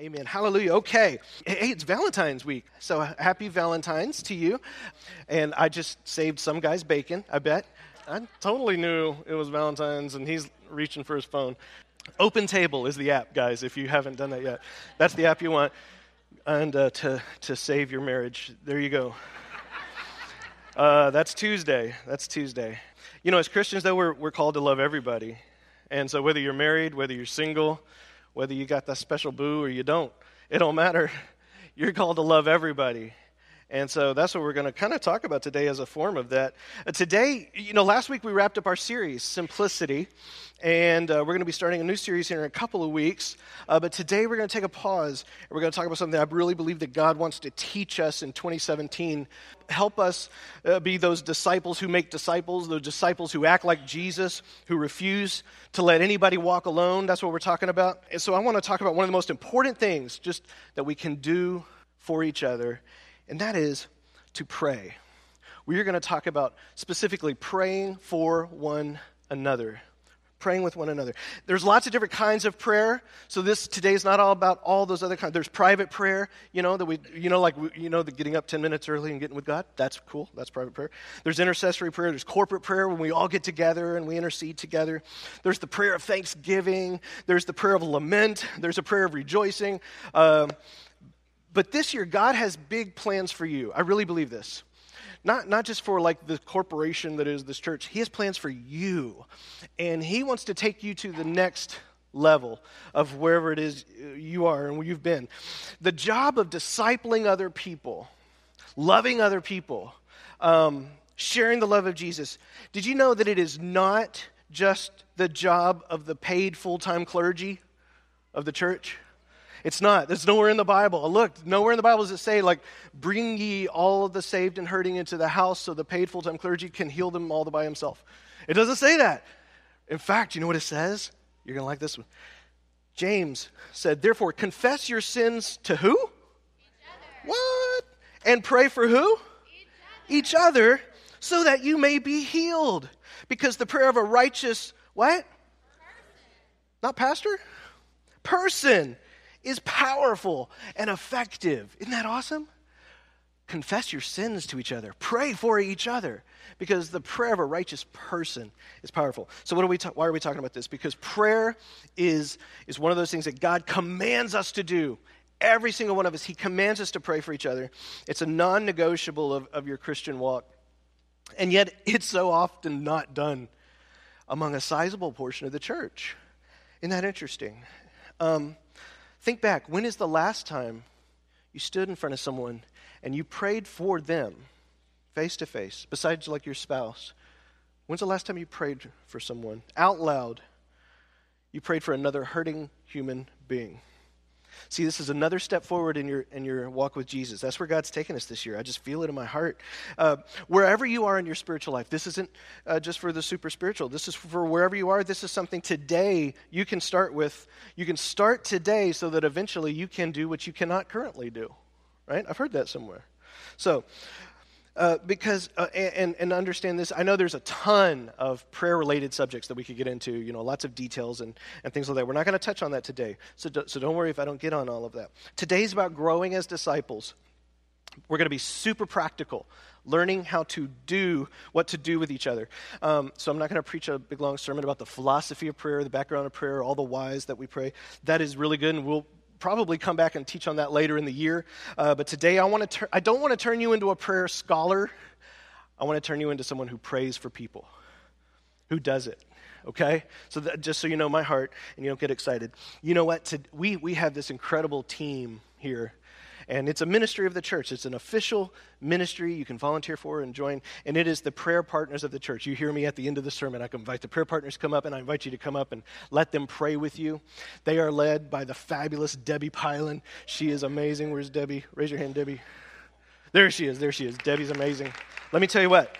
Amen. Hallelujah. Okay. Hey, it's Valentine's week. So happy Valentine's to you. And I just saved some guy's bacon, I bet. I totally knew it was Valentine's and he's reaching for his phone. Open Table is the app, guys, if you haven't done that yet. That's the app you want and uh, to, to save your marriage. There you go. Uh, that's Tuesday. That's Tuesday. You know, as Christians, though, we're, we're called to love everybody. And so whether you're married, whether you're single, whether you got that special boo or you don't, it don't matter. You're called to love everybody. And so that's what we're going to kind of talk about today as a form of that. Uh, today, you know, last week we wrapped up our series, Simplicity, and uh, we're going to be starting a new series here in a couple of weeks. Uh, but today we're going to take a pause and we're going to talk about something I really believe that God wants to teach us in 2017. Help us uh, be those disciples who make disciples, those disciples who act like Jesus, who refuse to let anybody walk alone. That's what we're talking about. And so I want to talk about one of the most important things just that we can do for each other and that is to pray. We are going to talk about specifically praying for one another. Praying with one another. There's lots of different kinds of prayer. So this today is not all about all those other kinds. There's private prayer, you know, that we, you know, like you know, the getting up ten minutes early and getting with God. That's cool. That's private prayer. There's intercessory prayer. There's corporate prayer when we all get together and we intercede together. There's the prayer of thanksgiving. There's the prayer of lament. There's a prayer of rejoicing. Um, but this year, God has big plans for you. I really believe this. Not, not just for like the corporation that is this church, He has plans for you. And He wants to take you to the next level of wherever it is you are and where you've been. The job of discipling other people, loving other people, um, sharing the love of Jesus. Did you know that it is not just the job of the paid full time clergy of the church? It's not. There's nowhere in the Bible. Look, nowhere in the Bible does it say, like, bring ye all of the saved and hurting into the house so the paid full time clergy can heal them all by himself. It doesn't say that. In fact, you know what it says? You're going to like this one. James said, therefore, confess your sins to who? What? And pray for who? Each other. Each other, so that you may be healed. Because the prayer of a righteous, what? Person. Not pastor? Person is powerful and effective. Isn't that awesome? Confess your sins to each other. Pray for each other because the prayer of a righteous person is powerful. So what are we ta- why are we talking about this? Because prayer is is one of those things that God commands us to do. Every single one of us, He commands us to pray for each other. It's a non negotiable of, of your Christian walk. And yet, it's so often not done among a sizable portion of the church. Isn't that interesting? Um, Think back when is the last time you stood in front of someone and you prayed for them face to face, besides like your spouse? When's the last time you prayed for someone out loud? You prayed for another hurting human being. See, this is another step forward in your, in your walk with Jesus. That's where God's taken us this year. I just feel it in my heart. Uh, wherever you are in your spiritual life, this isn't uh, just for the super spiritual. This is for wherever you are. This is something today you can start with. You can start today so that eventually you can do what you cannot currently do. Right? I've heard that somewhere. So, uh, because uh, and, and understand this i know there's a ton of prayer related subjects that we could get into you know lots of details and, and things like that. We're not going to touch on that today so, do, so don't worry if i don't get on all of that. Today's about growing as disciples. We're going to be super practical learning how to do what to do with each other. Um, so i'm not going to preach a big long sermon about the philosophy of prayer the background of prayer all the whys that we pray. That is really good and we'll probably come back and teach on that later in the year. Uh, but today, I, want to tur- I don't want to turn you into a prayer scholar. I want to turn you into someone who prays for people, who does it. Okay? So, that, just so you know my heart and you don't get excited. You know what? To, we, we have this incredible team here and it's a ministry of the church. It's an official ministry you can volunteer for and join. And it is the prayer partners of the church. You hear me at the end of the sermon. I invite the prayer partners come up, and I invite you to come up and let them pray with you. They are led by the fabulous Debbie Pylan. She is amazing. Where's Debbie? Raise your hand, Debbie. There she is. There she is. Debbie's amazing. Let me tell you what.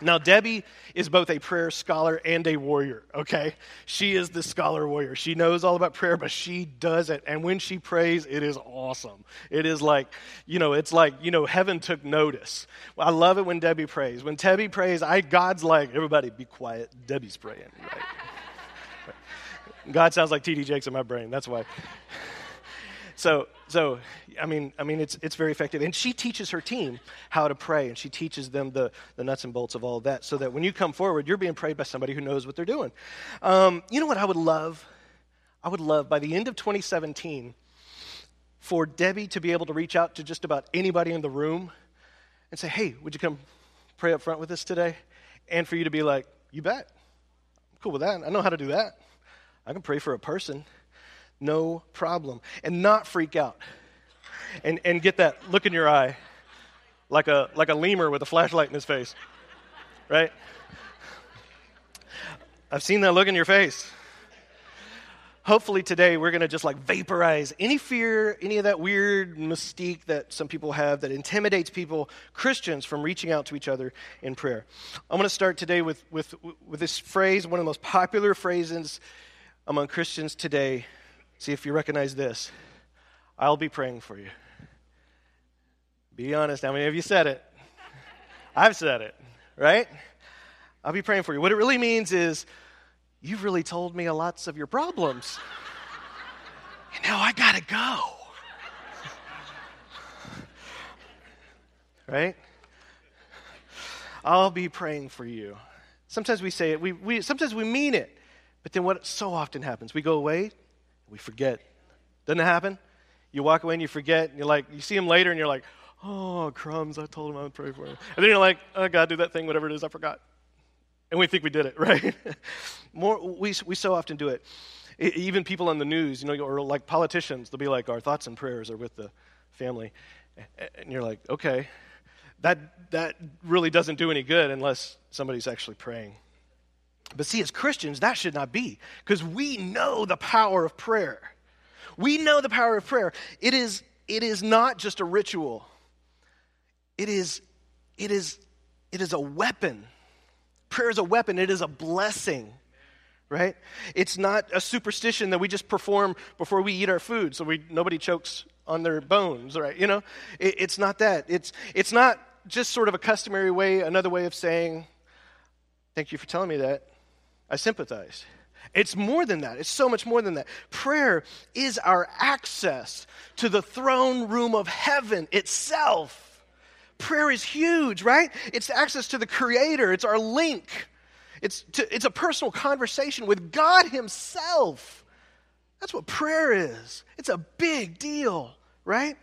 Now, Debbie is both a prayer scholar and a warrior, okay? She is the scholar warrior. She knows all about prayer, but she does it. And when she prays, it is awesome. It is like, you know, it's like, you know, heaven took notice. I love it when Debbie prays. When Debbie prays, I, God's like, everybody be quiet. Debbie's praying, right? God sounds like T.D. Jakes in my brain. That's why. so, so I mean, I mean, it's, it's very effective. And she teaches her team how to pray, and she teaches them the, the nuts and bolts of all of that so that when you come forward, you're being prayed by somebody who knows what they're doing. Um, you know what I would love? I would love by the end of 2017 for Debbie to be able to reach out to just about anybody in the room and say, hey, would you come pray up front with us today? And for you to be like, you bet. I'm cool with that. I know how to do that. I can pray for a person. No problem. And not freak out. And, and get that look in your eye like a, like a lemur with a flashlight in his face. Right? I've seen that look in your face hopefully today we're going to just like vaporize any fear, any of that weird mystique that some people have that intimidates people, Christians, from reaching out to each other in prayer. I'm going to start today with, with, with this phrase, one of the most popular phrases among Christians today. See if you recognize this. I'll be praying for you. Be honest, how many of you said it? I've said it, right? I'll be praying for you. What it really means is, You've really told me a lots of your problems. and now I got to go. right? I'll be praying for you. Sometimes we say it, we, we, sometimes we mean it, but then what so often happens? We go away, we forget. Doesn't it happen? You walk away and you forget, and you're like, you see him later, and you're like, oh, crumbs, I told him I would pray for him. And then you're like, oh, God, do that thing, whatever it is, I forgot. And we think we did it, right? More, we, we so often do it. Even people on the news, you know, or like politicians, they'll be like, our thoughts and prayers are with the family. And you're like, okay, that, that really doesn't do any good unless somebody's actually praying. But see, as Christians, that should not be because we know the power of prayer. We know the power of prayer. It is, it is not just a ritual, it is, it is, it is a weapon Prayer is a weapon, it is a blessing, right? It's not a superstition that we just perform before we eat our food so we, nobody chokes on their bones, right? You know, it, it's not that. It's, it's not just sort of a customary way, another way of saying, thank you for telling me that. I sympathize. It's more than that. It's so much more than that. Prayer is our access to the throne room of heaven itself. Prayer is huge, right? It's access to the Creator, it's our link. It's, to, it's a personal conversation with God Himself. That's what prayer is. It's a big deal, right?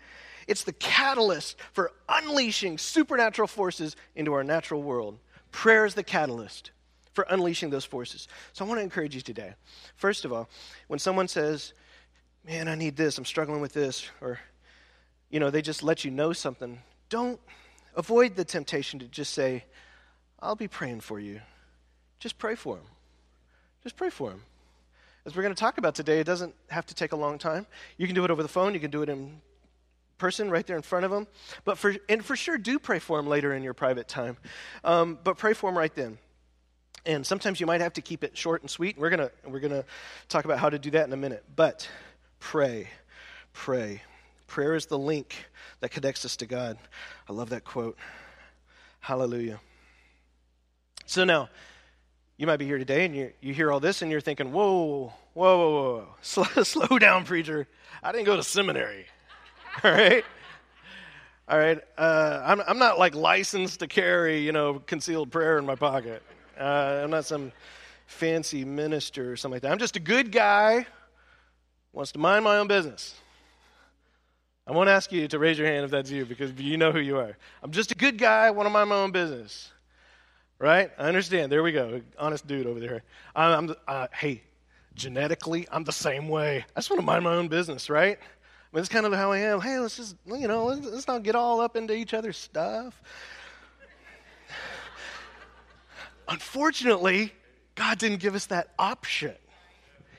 It's the catalyst for unleashing supernatural forces into our natural world. Prayer is the catalyst for unleashing those forces. So I want to encourage you today. First of all, when someone says, Man, I need this, I'm struggling with this, or, you know, they just let you know something, don't Avoid the temptation to just say, I'll be praying for you. Just pray for him. Just pray for him. As we're going to talk about today, it doesn't have to take a long time. You can do it over the phone, you can do it in person right there in front of him. But for, and for sure, do pray for him later in your private time. Um, but pray for him right then. And sometimes you might have to keep it short and sweet. We're gonna we're to talk about how to do that in a minute. But pray, pray. Prayer is the link that connects us to God. I love that quote. Hallelujah. So now, you might be here today and you, you hear all this and you're thinking, whoa, whoa, whoa, whoa. Slow, slow down, preacher. I didn't go to seminary. All right? All right? Uh, I'm, I'm not like licensed to carry, you know, concealed prayer in my pocket. Uh, I'm not some fancy minister or something like that. I'm just a good guy wants to mind my own business. I won't ask you to raise your hand if that's you because you know who you are. I'm just a good guy, want to mind my own business. Right? I understand. There we go. Honest dude over there. I'm, I'm uh, hey, genetically, I'm the same way. I just want to mind my own business, right? I mean, that's kind of how I am. Hey, let's just, you know, let's, let's not get all up into each other's stuff. Unfortunately, God didn't give us that option.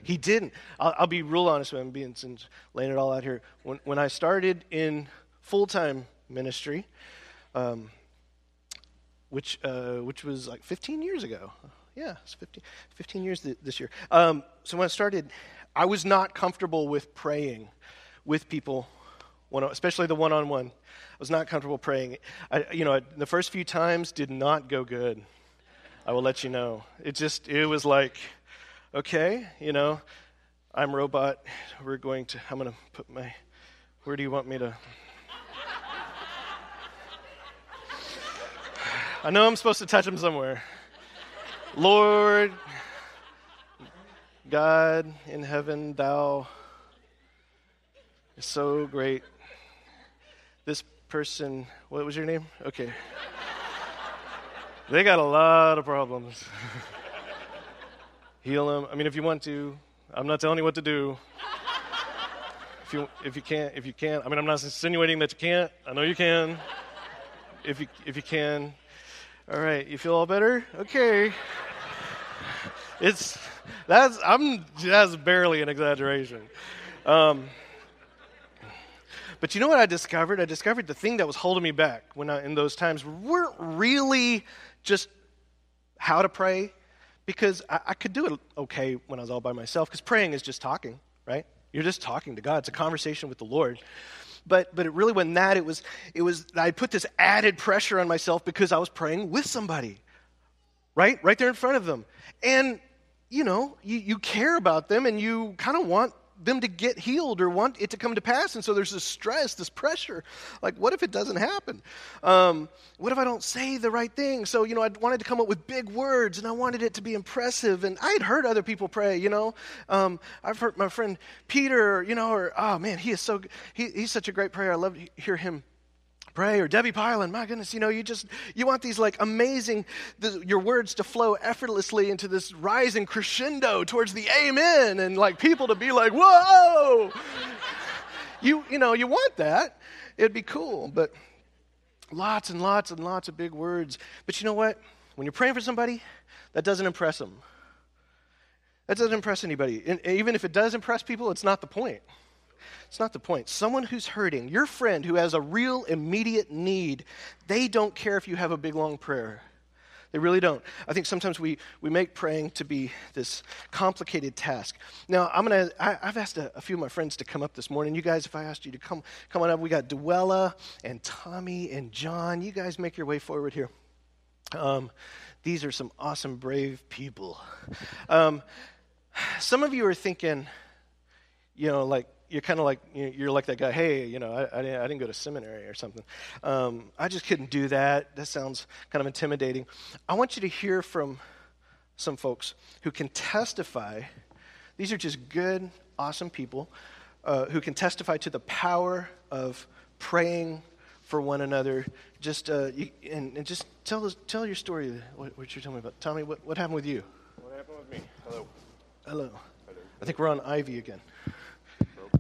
He didn't. I'll, I'll be real honest with him, being since laying it all out here. When, when I started in full time ministry, um, which, uh, which was like 15 years ago. Yeah, it's 15, 15 years th- this year. Um, so when I started, I was not comfortable with praying with people, especially the one on one. I was not comfortable praying. I, you know, the first few times did not go good. I will let you know. It just, it was like, okay, you know, I'm Robot. We're going to, I'm going to put my, where do you want me to? I know I'm supposed to touch him somewhere. Lord, God in heaven, thou is so great. This person, what was your name? Okay. They got a lot of problems. Heal them. I mean, if you want to, I'm not telling you what to do. If you, if you can't, if you can't, I mean, I'm not insinuating that you can't. I know you can. If you, if you can. All right, you feel all better? Okay. It's, that's, I'm, that's barely an exaggeration. Um, but you know what I discovered? I discovered the thing that was holding me back when I, in those times weren't really just how to pray because I, I could do it okay when I was all by myself, because praying is just talking, right? You're just talking to God. It's a conversation with the Lord. But, but it really wasn't that. It was, it was, I put this added pressure on myself because I was praying with somebody, right? Right there in front of them. And, you know, you, you care about them and you kind of want them to get healed or want it to come to pass. And so there's this stress, this pressure. Like, what if it doesn't happen? Um, what if I don't say the right thing? So, you know, I wanted to come up with big words and I wanted it to be impressive. And I had heard other people pray, you know. Um, I've heard my friend Peter, you know, or, oh man, he is so, he, he's such a great prayer. I love to hear him pray or debbie pylan my goodness you know you just you want these like amazing the, your words to flow effortlessly into this rising crescendo towards the amen and like people to be like whoa! You you know you want that. It'd be cool but lots and lots and lots of big words. But you know what? When you're praying for somebody that doesn't impress them that doesn't impress anybody. And even if it does impress people it's not the point it's not the point. Someone who's hurting, your friend who has a real immediate need, they don't care if you have a big long prayer. They really don't. I think sometimes we, we make praying to be this complicated task. Now, I'm gonna. I, I've asked a, a, few of my friends to come up this morning. You guys, if I asked you to come come on up, we got Duella and Tommy and John. You guys make your way forward here. Um, these are some awesome, brave people. Um, some of you are thinking, you know, like you're kind of like you're like that guy hey you know i, I, didn't, I didn't, go to seminary or something. Um, i just couldn't do that. That sounds kind of intimidating. I want you to hear from some folks who can testify. These are just good awesome people uh, who can testify to the power of praying for one another. Just uh, you, and, and, just tell, tell your story what, what, you're telling me about. Tommy what, what happened with you? What happened with me? Hello. Hello, hello. i think we're on ivy again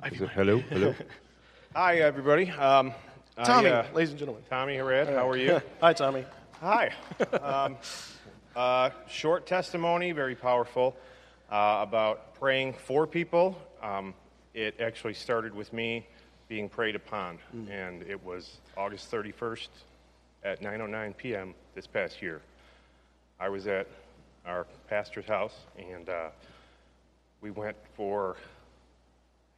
hello, hello. Hi, everybody. Um, Tommy, I, uh, ladies and gentlemen. Tommy Harad, how are you? Hi, Tommy. Hi. Um, uh, short testimony, very powerful, uh, about praying for people. Um, it actually started with me being prayed upon, mm. and it was August 31st at 9:09 p.m. this past year. I was at our pastor's house, and uh, we went for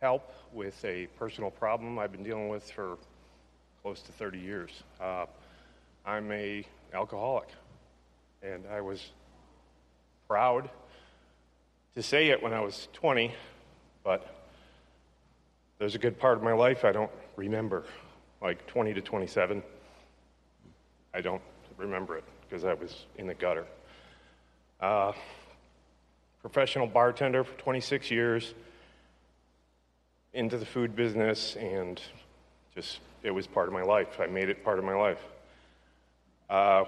help with a personal problem I've been dealing with for close to 30 years. Uh, I'm a alcoholic, and I was proud to say it when I was 20, but there's a good part of my life I don't remember, like 20 to 27. I don't remember it because I was in the gutter. Uh, professional bartender for 26 years into the food business and just it was part of my life. I made it part of my life. Uh,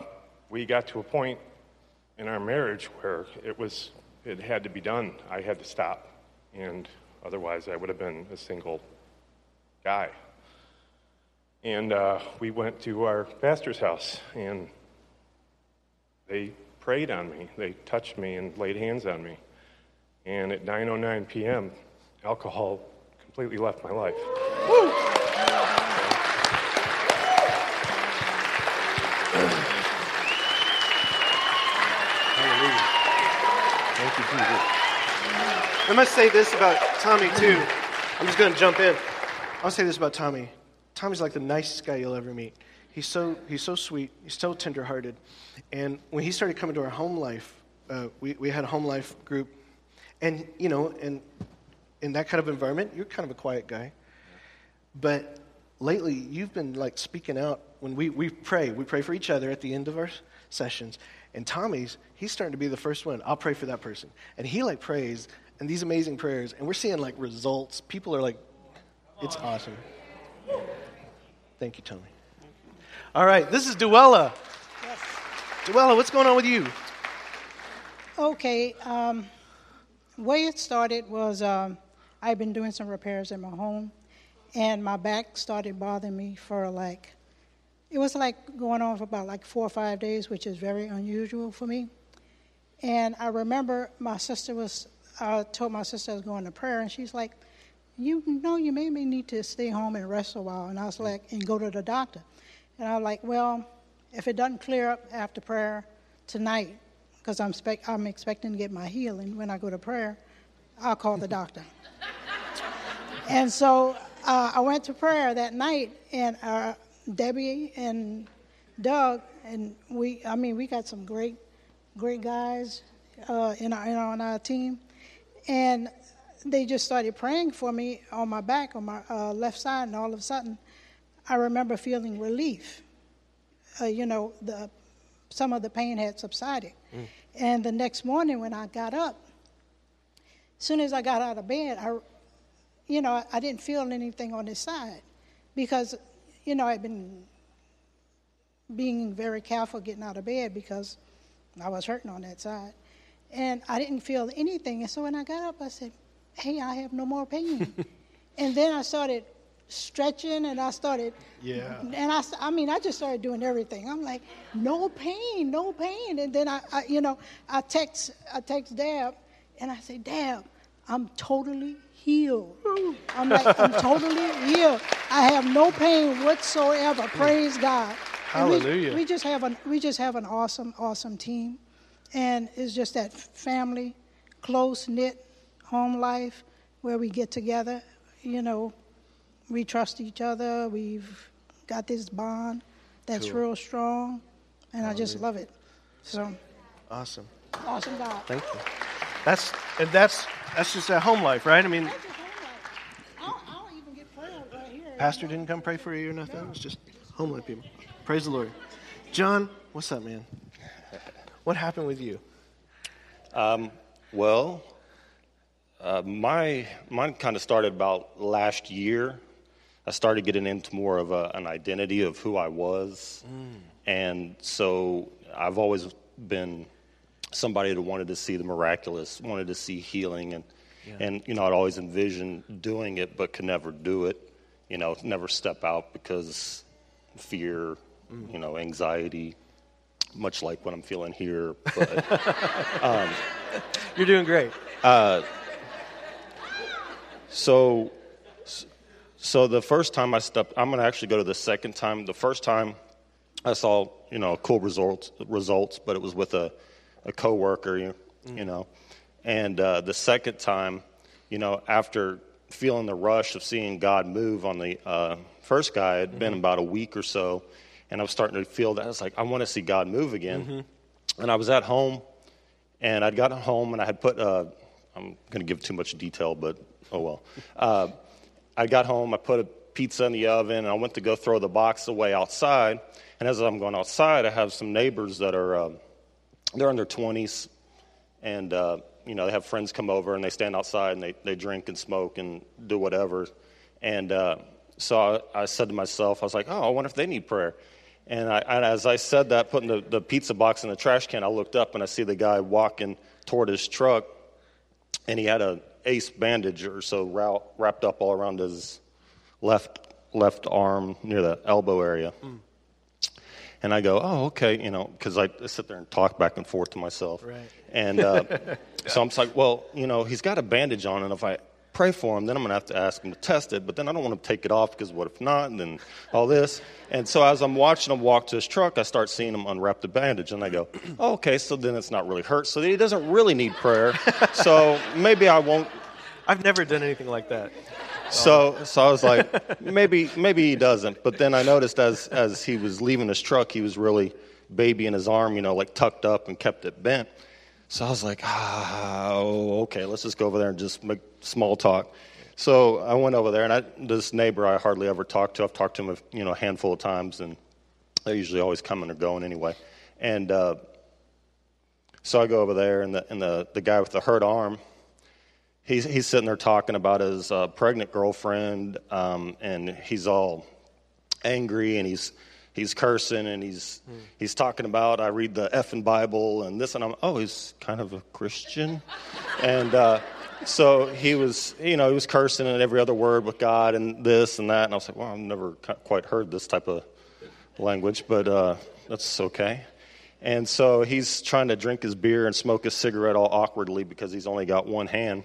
we got to a point in our marriage where it was it had to be done. I had to stop, and otherwise I would have been a single guy. And uh, we went to our pastor's house, and they prayed on me. They touched me and laid hands on me. And at 9:09 p.m., alcohol completely left my life. Woo! I must say this about Tommy, too. I'm just going to jump in. I'll say this about Tommy. Tommy's like the nicest guy you'll ever meet. He's so, he's so sweet. He's so tenderhearted. And when he started coming to our home life, uh, we, we had a home life group. And, you know, and in that kind of environment, you're kind of a quiet guy. But lately, you've been like speaking out when we, we pray. We pray for each other at the end of our sessions. And Tommy's, he's starting to be the first one. I'll pray for that person. And he like prays and these amazing prayers. And we're seeing like results. People are like, it's awesome. Thank you, Tommy. All right, this is Duella. Yes. Duella, what's going on with you? Okay. Um, way it started was um, I've been doing some repairs in my home, and my back started bothering me for like, it was like going on for about like four or five days, which is very unusual for me. And I remember my sister was, I told my sister I was going to prayer, and she's like, you know, you may, may need to stay home and rest a while. And I was mm. like, and go to the doctor. And I was like, well, if it doesn't clear up after prayer tonight, because I'm, spec- I'm expecting to get my healing when I go to prayer, I'll call the doctor. And so uh, I went to prayer that night, and uh, Debbie and Doug, and we, I mean, we got some great, great guys uh, in, our, in our, on our team. And they just started praying for me on my back, on my uh, left side, and all of a sudden, I remember feeling relief. Uh, you know, the, some of the pain had subsided. Mm. And the next morning when I got up, as soon as I got out of bed, I, you know, I didn't feel anything on this side because, you know, I'd been being very careful getting out of bed because I was hurting on that side. And I didn't feel anything. And so when I got up, I said, hey, I have no more pain. and then I started stretching and I started, yeah. And I, I mean, I just started doing everything. I'm like, no pain, no pain. And then I, I you know, I text, I text Dab, and I say, Dab, I'm totally healed. I'm like, I'm totally healed. I have no pain whatsoever. Praise God. Hallelujah. We, we, just have an, we just have an awesome, awesome team, and it's just that family, close knit home life where we get together. You know, we trust each other. We've got this bond that's cool. real strong, and I just love it. So awesome. Awesome God. Thank you. That's and that's that's just a home life, right? I mean, I'll, I'll even get prayer right here. Pastor didn't come pray for you or nothing. It's just home life people. Praise the Lord. John, what's up, man? What happened with you? Um, well, uh, my mine kind of started about last year. I started getting into more of a, an identity of who I was, mm. and so I've always been somebody that wanted to see the miraculous, wanted to see healing, and yeah. and you know I'd always envisioned doing it, but could never do it. You know, never step out because fear, mm. you know, anxiety, much like what I'm feeling here. But um, you're doing great. Uh, so, so the first time I stepped, I'm going to actually go to the second time. The first time I saw, you know, cool results, results, but it was with a, a coworker, you, mm. you know. And uh, the second time, you know, after feeling the rush of seeing God move on the uh, first guy, it had mm-hmm. been about a week or so, and I was starting to feel that. I was like, I want to see God move again. Mm-hmm. And I was at home, and I'd gotten home, and I had put, uh, I'm going to give too much detail, but oh well. Uh, I got home, I put a pizza in the oven, and I went to go throw the box away outside. And as I'm going outside, I have some neighbors that are uh, they're in their 20s, and uh, you know they have friends come over and they stand outside and they, they drink and smoke and do whatever. And uh, so I, I, said to myself, I was like, oh, I wonder if they need prayer. And, I, and as I said that, putting the, the pizza box in the trash can, I looked up and I see the guy walking toward his truck, and he had a ace bandage or so wrapped up all around his left left arm near the elbow area. Mm. And I go, oh, okay, you know, because I sit there and talk back and forth to myself. Right. And uh, so I'm just like, well, you know, he's got a bandage on, and if I pray for him, then I'm going to have to ask him to test it. But then I don't want to take it off because what if not? And then all this. And so as I'm watching him walk to his truck, I start seeing him unwrap the bandage. And I go, oh, okay, so then it's not really hurt. So he doesn't really need prayer. so maybe I won't I've never done anything like that. So, so I was like, maybe, maybe he doesn't. But then I noticed as as he was leaving his truck, he was really baby in his arm, you know, like tucked up and kept it bent. So I was like, ah, oh, okay, let's just go over there and just make small talk. So I went over there, and I, this neighbor I hardly ever talked to. I've talked to him a you know, a handful of times, and they're usually always coming or going anyway. And uh, so I go over there, and the, and the, the guy with the hurt arm, he's, he's sitting there talking about his uh, pregnant girlfriend, um, and he's all angry, and he's he's cursing, and he's mm. he's talking about I read the effing Bible and this, and I'm oh he's kind of a Christian, and uh, so he was you know he was cursing at every other word with God and this and that, and I was like well I've never quite heard this type of language, but uh, that's okay. And so he's trying to drink his beer and smoke his cigarette all awkwardly because he's only got one hand.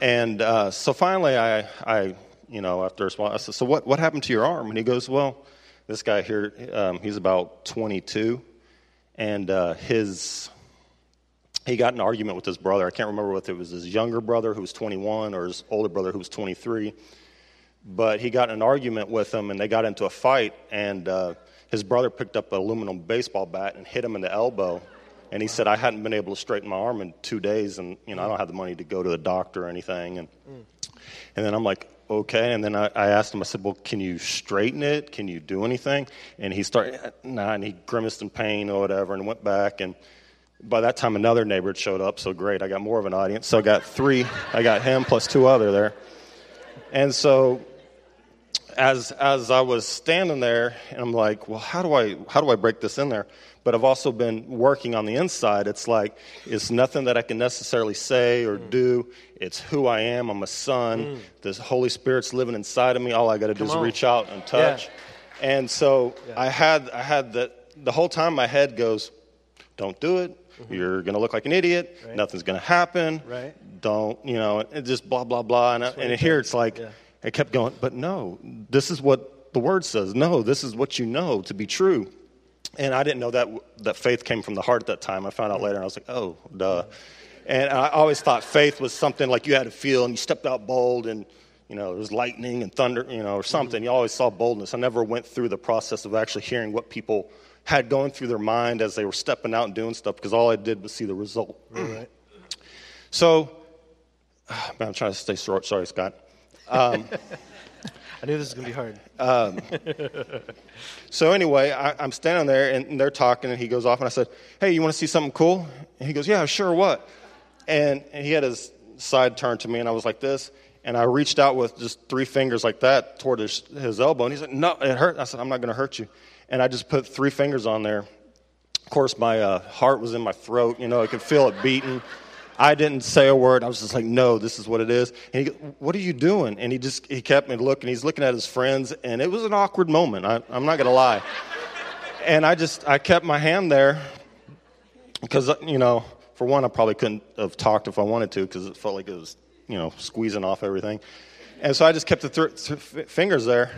And uh, so finally, I, I, you know, after a while, I said, "So what, what happened to your arm?" And he goes, "Well, this guy here, um, he's about 22, and uh, his he got an argument with his brother. I can't remember whether it was his younger brother who was 21 or his older brother who was 23. But he got an argument with him, and they got into a fight, and." Uh, his brother picked up an aluminum baseball bat and hit him in the elbow. And he said, I hadn't been able to straighten my arm in two days, and you know, I don't have the money to go to the doctor or anything. And, and then I'm like, okay. And then I, I asked him, I said, well, can you straighten it? Can you do anything? And he started, nah, and he grimaced in pain or whatever and went back. And by that time, another neighbor had showed up, so great. I got more of an audience. So I got three, I got him plus two other there. And so as as I was standing there, and I'm like, well, how do I how do I break this in there? But I've also been working on the inside. It's like it's nothing that I can necessarily say or mm. do. It's who I am. I'm a son. Mm. The Holy Spirit's living inside of me. All I got to do is on. reach out and touch. Yeah. And so yeah. I had I had the the whole time my head goes, don't do it. Mm-hmm. You're going to look like an idiot. Right. Nothing's going to happen. Right. Don't, you know, and just blah, blah, blah. And, and here it's like, yeah. I kept going, but no, this is what the word says. No, this is what you know to be true. And I didn't know that, that faith came from the heart at that time. I found out later, and I was like, oh, duh. And I always thought faith was something like you had to feel, and you stepped out bold, and you know there was lightning and thunder, you know, or something. You always saw boldness. I never went through the process of actually hearing what people had going through their mind as they were stepping out and doing stuff, because all I did was see the result. Right. So, man, I'm trying to stay short. Sorry, Scott. Um, I knew this was going to be hard. Um, so anyway, I, am standing there and they're talking, and he goes off, and I said, "Hey, you want to see something cool?" And he goes, "Yeah, sure. What?" And, and he had his side turned to me, and I was like this, and I reached out with just three fingers like that toward his, his elbow, and he said, "No, it hurt." I said, "I'm not going to hurt you," and I just put three fingers on there. Of course, my uh, heart was in my throat. You know, I could feel it beating. I didn't say a word. I was just like, no, this is what it is. And he what are you doing? And he just, he kept me looking. He's looking at his friends, and it was an awkward moment. I, I'm not to lie. and I just, I kept my hand there because, you know, for one, I probably couldn't have talked if I wanted to because it felt like it was, you know, squeezing off everything. And so I just kept the th- th- fingers there.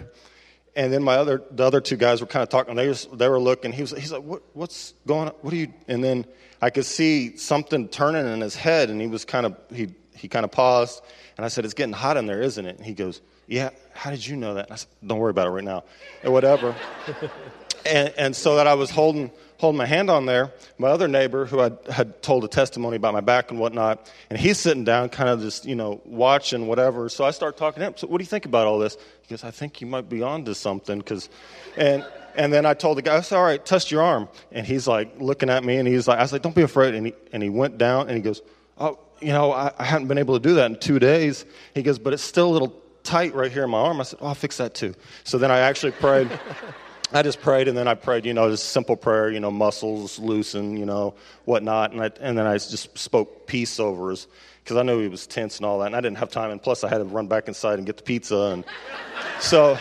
And then my other, the other two guys were kind of talking. They, was, they were looking. He was, he's like, what, what's going on? What are you? And then I could see something turning in his head, and he was kind of he he kind of paused, and I said, "It's getting hot in there, isn't it?" And he goes, "Yeah." How did you know that? And I said, "Don't worry about it right now," and whatever. and and so that I was holding holding my hand on there. My other neighbor, who I had told a testimony about my back and whatnot, and he's sitting down, kind of just you know watching whatever. So I start talking to him. So what do you think about all this? He goes, "I think you might be onto something," because, and and then I told the guy, I said, all right, test your arm. And he's like looking at me and he's like, I was like, don't be afraid. And he, and he went down and he goes, oh, you know, I, I hadn't been able to do that in two days. He goes, but it's still a little tight right here in my arm. I said, oh, I'll fix that too. So then I actually prayed. I just prayed and then I prayed, you know, just simple prayer, you know, muscles loosen, you know, whatnot. And, I, and then I just spoke peace over his, because I knew he was tense and all that. And I didn't have time. And plus, I had to run back inside and get the pizza. And so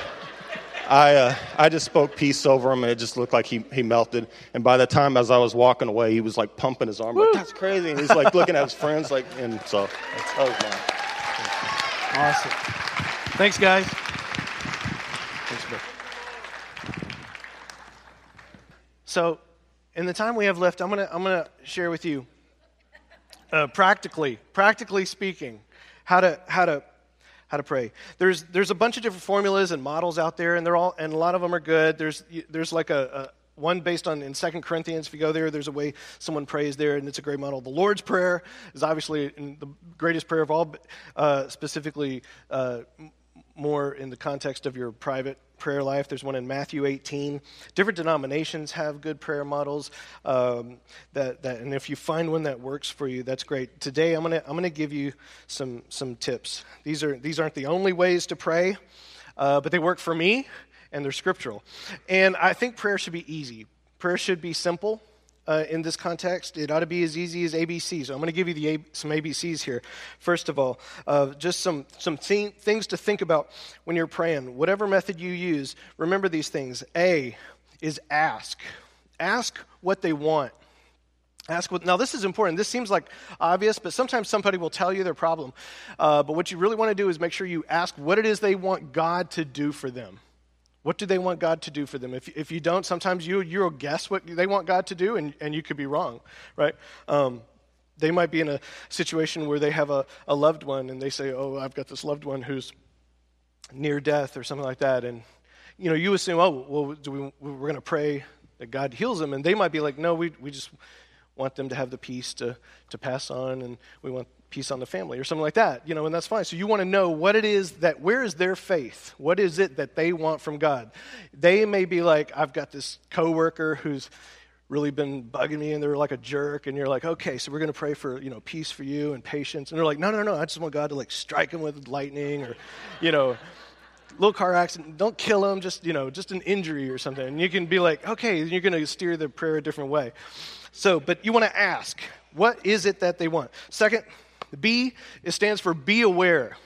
I, uh, I just spoke peace over him, and it just looked like he, he melted. And by the time as I was walking away, he was like pumping his arm, Woo! like, that's crazy. And he's like looking at his friends, like, and so that was mine. Awesome. Thanks, guys. Thanks, So, in the time we have left, I'm going to I'm gonna share with you, uh, practically, practically speaking, how to, how to how to pray. There's, there's a bunch of different formulas and models out there, and, they're all, and a lot of them are good. There's, there's like a, one based on in Second Corinthians. If you go there, there's a way someone prays there, and it's a great model. The Lord's Prayer is obviously the greatest prayer of all, uh, specifically uh, more in the context of your private prayer life. There's one in Matthew 18. Different denominations have good prayer models. Um, that, that, and if you find one that works for you, that's great. Today, I'm to I'm gonna give you some, some tips. These, are, these aren't the only ways to pray, uh, but they work for me, and they're scriptural. And I think prayer should be easy. Prayer should be simple uh, in this context. It ought to be as easy as ABC. So I'm going to give you the some ABCs here. First of all, uh, just some, some th- things to think about when you're praying. Whatever method you use, remember these things. A is ask. Ask what they want. Ask what, now, this is important. This seems like obvious, but sometimes somebody will tell you their problem. Uh, but what you really want to do is make sure you ask what it is they want God to do for them. What do they want God to do for them? If, if you don't, sometimes you, you'll guess what they want God to do, and, and you could be wrong, right? Um, they might be in a situation where they have a, a loved one, and they say, Oh, I've got this loved one who's near death or something like that. And, you know, you assume, Oh, well, we, we're going to pray that God heals them. And they might be like, No, we, we just want them to have the peace to, to pass on, and we want peace on the family or something like that, you know, and that's fine. So you want to know what it is that, where is their faith? What is it that they want from God? They may be like, I've got this coworker who's really been bugging me and they're like a jerk and you're like okay so we're going to pray for you know peace for you and patience and they're like no no no i just want god to like strike him with lightning or you know little car accident don't kill him just you know just an injury or something and you can be like okay you're going to steer the prayer a different way so but you want to ask what is it that they want second the B, it stands for be aware.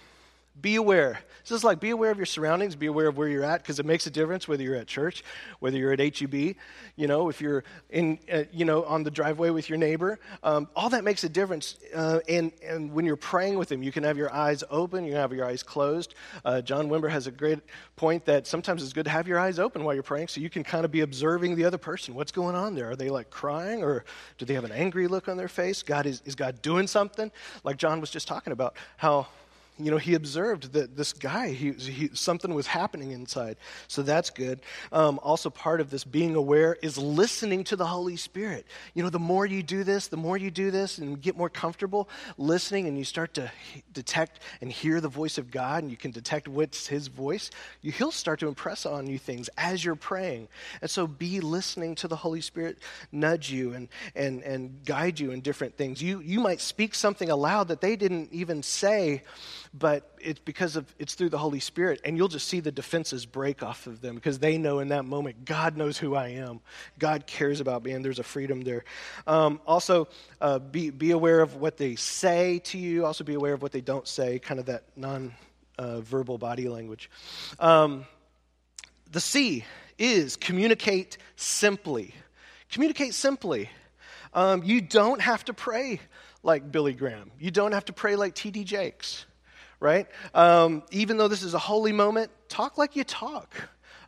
Be aware. This is like be aware of your surroundings, be aware of where you're at, because it makes a difference whether you're at church, whether you're at HEB, you know, if you're in, uh, you know, on the driveway with your neighbor. Um, all that makes a difference. Uh, and, and when you're praying with them, you can have your eyes open, you can have your eyes closed. Uh, John Wimber has a great point that sometimes it's good to have your eyes open while you're praying so you can kind of be observing the other person. What's going on there? Are they like crying or do they have an angry look on their face? God is, is God doing something? Like John was just talking about, how you know, he observed that this guy, he, he, something was happening inside. So that's good. Um, also, part of this being aware is listening to the Holy Spirit. You know, the more you do this, the more you do this and get more comfortable listening, and you start to detect and hear the voice of God, and you can detect what's his voice, you, he'll start to impress on you things as you're praying. And so be listening to the Holy Spirit nudge you and, and, and guide you in different things. You, you might speak something aloud that they didn't even say but it's because of it's through the Holy Spirit, and you'll just see the defenses break off of them because they know in that moment God knows who I am. God cares about me, and there's a freedom there. Um, also, uh, be be aware of what they say to you. Also, be aware of what they don't say. Kind of that non-verbal uh, body language. Um, the C is communicate simply. Communicate simply. Um, you don't have to pray like Billy Graham. You don't have to pray like T.D. Jakes right? Um, even though this is a holy moment, talk like you talk.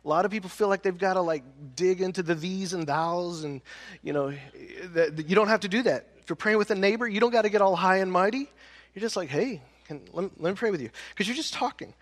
A lot of people feel like they've got to like dig into the these and thous, and you know, that you don't have to do that. If you're praying with a neighbor, you don't got to get all high and mighty. You're just like, hey, can, let, let me pray with you, because you're just talking.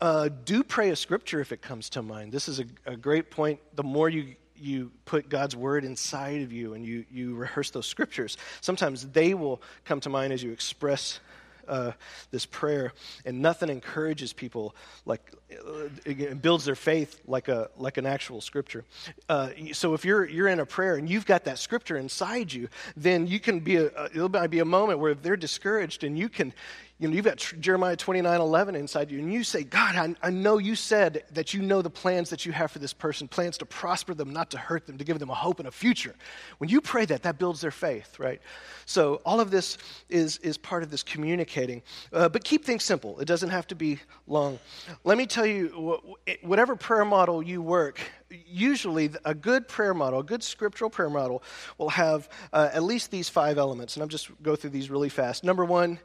Uh, do pray a scripture if it comes to mind. This is a, a great point. The more you you put God's word inside of you and you, you rehearse those scriptures, sometimes they will come to mind as you express uh, this prayer, and nothing encourages people like uh, it builds their faith like a like an actual scripture. Uh, so if you're you're in a prayer and you've got that scripture inside you, then you can be a, it might be a moment where if they're discouraged and you can you know, you've got Jeremiah 29 11 inside you, and you say, God, I, I, know you said that you know the plans that you have for this person plans to prosper them, not to hurt them, to give them a hope and a future. When you pray that, that builds their faith, right? So, all of this is, is part of this communicating. Uh, but keep things simple, it doesn't have to be long. Let me tell you, whatever prayer model you work, usually a good prayer model, a good scriptural prayer model, will have uh, at least these five elements. And I'm just go through these really fast. Number one,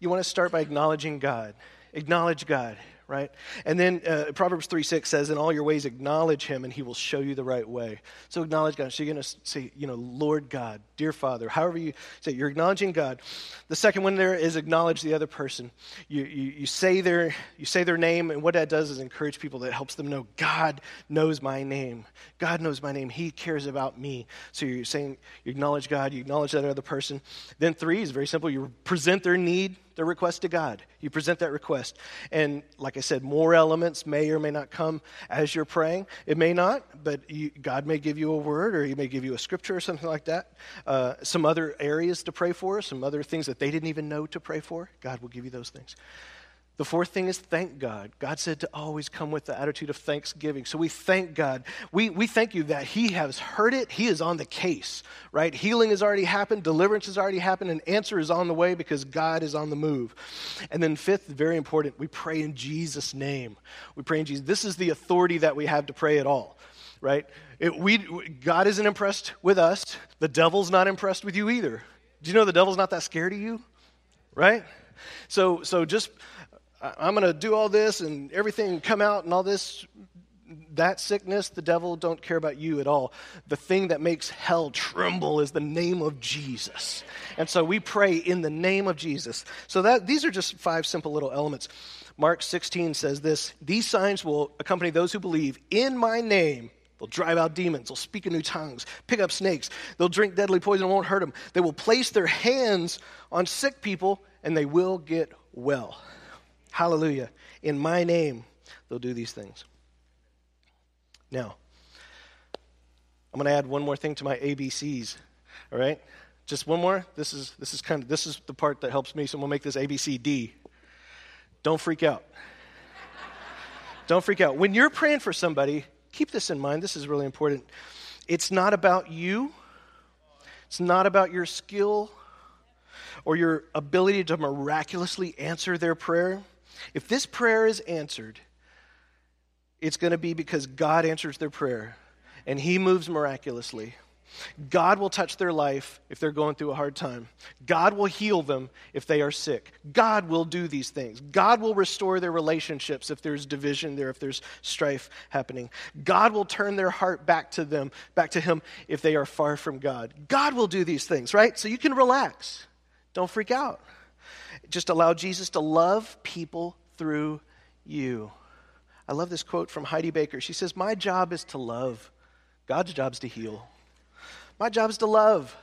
you want to start by acknowledging God. Acknowledge God. right? And then uh, Proverbs 3 6 says, In all your ways acknowledge him, and he will show you the right way. So acknowledge God. So you're going to say, you know, Lord God, dear Father, however you say, you're acknowledging God. The second one there is acknowledge the other person. You, you, you, say their, you say their name, and what that does is encourage people that helps them know God knows my name. God knows my name. He cares about me. So you're saying, you acknowledge God, you acknowledge that other person. Then three is very simple. You present their need the request to God. You present that request. And like I said, more elements may or may not come as you're praying. It may not, but you, God may give you a word or He may give you a scripture or something like that. Uh, some other areas to pray for, some other things that they didn't even know to pray for. God will give you those things. The fourth thing is thank God. God said to always come with the attitude of thanksgiving. So we thank God. We, we thank you that He has heard it. He is on the case, right? Healing has already happened, deliverance has already happened, and answer is on the way because God is on the move. And then, fifth, very important, we pray in Jesus' name. We pray in Jesus. This is the authority that we have to pray at all, right? It, we, God isn't impressed with us, the devil's not impressed with you either. Do you know the devil's not that scared of you, right? So, so just I'm going to do all this and everything come out and all this. That sickness, the devil don't care about you at all. The thing that makes hell tremble is the name of Jesus. And so we pray in the name of Jesus. So that these are just five simple little elements. Mark 16 says this These signs will accompany those who believe in my name. They'll drive out demons. They'll speak in new tongues, pick up snakes. They'll drink deadly poison and won't hurt them. They will place their hands on sick people and they will get well. Hallelujah. In my name, they'll do these things. Now, I'm going to add one more thing to my ABCs. All right? Just one more. This is this is kind of this is the part that helps me. So to make this ABCD. Don't freak out. Don't freak out. When you're praying for somebody, keep this in mind. This is really important. It's not about you. It's not about your skill or your ability to miraculously answer their prayer. If this prayer is answered, it's going to be because God answers their prayer and He moves miraculously. God will touch their life if they're going through a hard time. God will heal them if they are sick. God will do these things. God will restore their relationships if there's division there, if there's strife happening. God will turn their heart back to them, back to Him if they are far from God. God will do these things, right? So you can relax. Don't freak out. Just allow Jesus to love people through you. I love this quote from Heidi Baker. She says, My job is to love, God's job is to heal. My job is to love.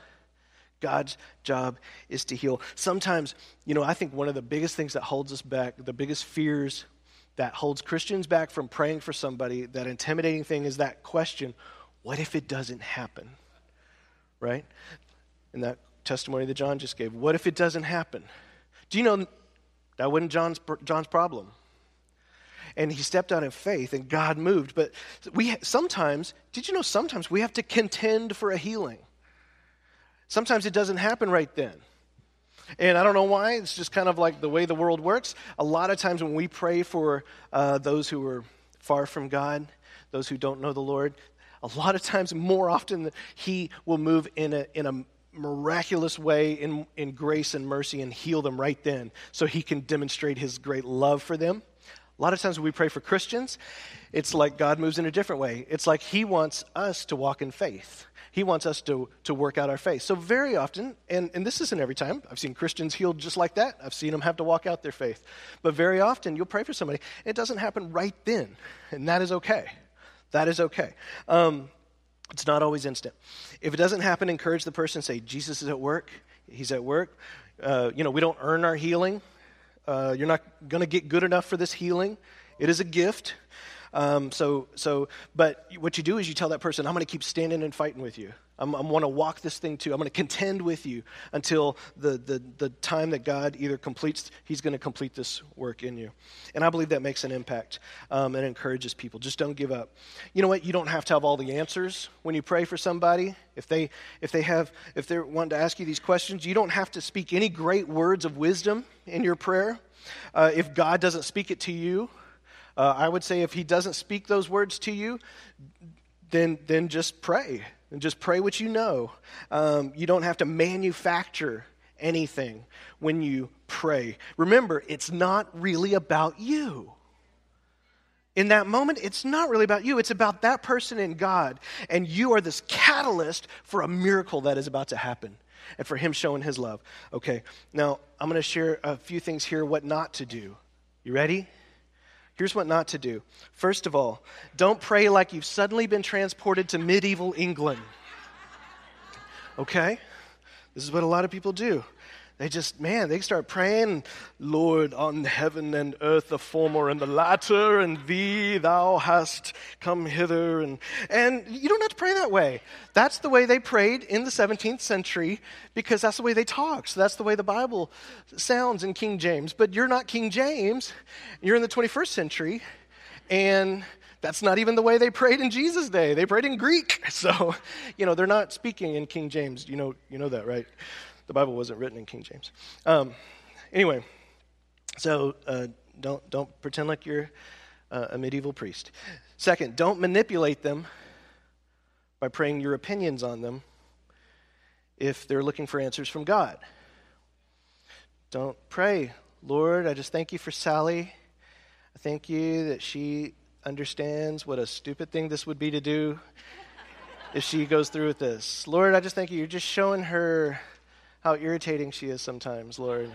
God's job is to heal. Sometimes, you know, I think one of the biggest things that holds us back, the biggest fears that holds Christians back from praying for somebody, that intimidating thing is that question what if it doesn't happen? Right? In that testimony that John just gave, what if it doesn't happen? Do you know that wasn't John's, John's problem? And he stepped out in faith and God moved. But we sometimes, did you know sometimes we have to contend for a healing? Sometimes it doesn't happen right then. And I don't know why. It's just kind of like the way the world works. A lot of times when we pray for uh, those who are far from God, those who don't know the Lord, a lot of times, more often, He will move in a, in a miraculous way in, in grace and mercy and heal them right then so he can demonstrate his great love for them. A lot of times when we pray for Christians, it's like God moves in a different way. It's like he wants us to walk in faith. He wants us to, to work out our faith. So, very often, and, and this isn't every time, I've seen Christians healed just like that. I've seen them have to walk out their faith. But very often, you'll pray for somebody, it doesn't happen right then. And that is okay. That is okay. Um, it's not always instant. If it doesn't happen, encourage the person. Say, Jesus is at work. He's at work. Uh, you know, we don't earn our healing. Uh, you're not going to get good enough for this healing. It is a gift. Um, so, so, but what you do is you tell that person, I'm going to keep standing and fighting with you. I'm, I'm going to walk this thing too. I'm going to contend with you until the, the, the time that God either completes, He's going to complete this work in you. And I believe that makes an impact um, and encourages people. Just don't give up. You know what? You don't have to have all the answers when you pray for somebody. If they, if they have, if they're wanting to ask you these questions, you don't have to speak any great words of wisdom in your prayer. Uh, if God doesn't speak it to you, uh, I would say if He doesn't speak those words to you, then, then just pray and just pray what you know. Um, you don't have to manufacture anything when you pray. Remember, it's not really about you. in that moment, it's not really about you. It's about that person and God. And you are this catalyst for a miracle that is about to happen and for Him showing His love. Okay, now I'm going to share a few things here what not to do. You ready? Here's what not to do. First of all, don't pray like you've suddenly been transported to medieval England. Okay? This is what a lot of people do. They just, man, they start praying, Lord, on heaven and earth, the former and the latter, and thee thou hast come hither. And, and you don't have to pray that way. That's the way they prayed in the 17th century because that's the way they talk. So that's the way the Bible sounds in King James. But you're not King James, you're in the 21st century, and that's not even the way they prayed in Jesus' day. They prayed in Greek. So, you know, they're not speaking in King James. You know, you know that, right? The Bible wasn't written in King James. Um, anyway, so uh, don't, don't pretend like you're uh, a medieval priest. Second, don't manipulate them by praying your opinions on them if they're looking for answers from God. Don't pray, Lord, I just thank you for Sally. I thank you that she understands what a stupid thing this would be to do if she goes through with this. Lord, I just thank you. You're just showing her how irritating she is sometimes, Lord.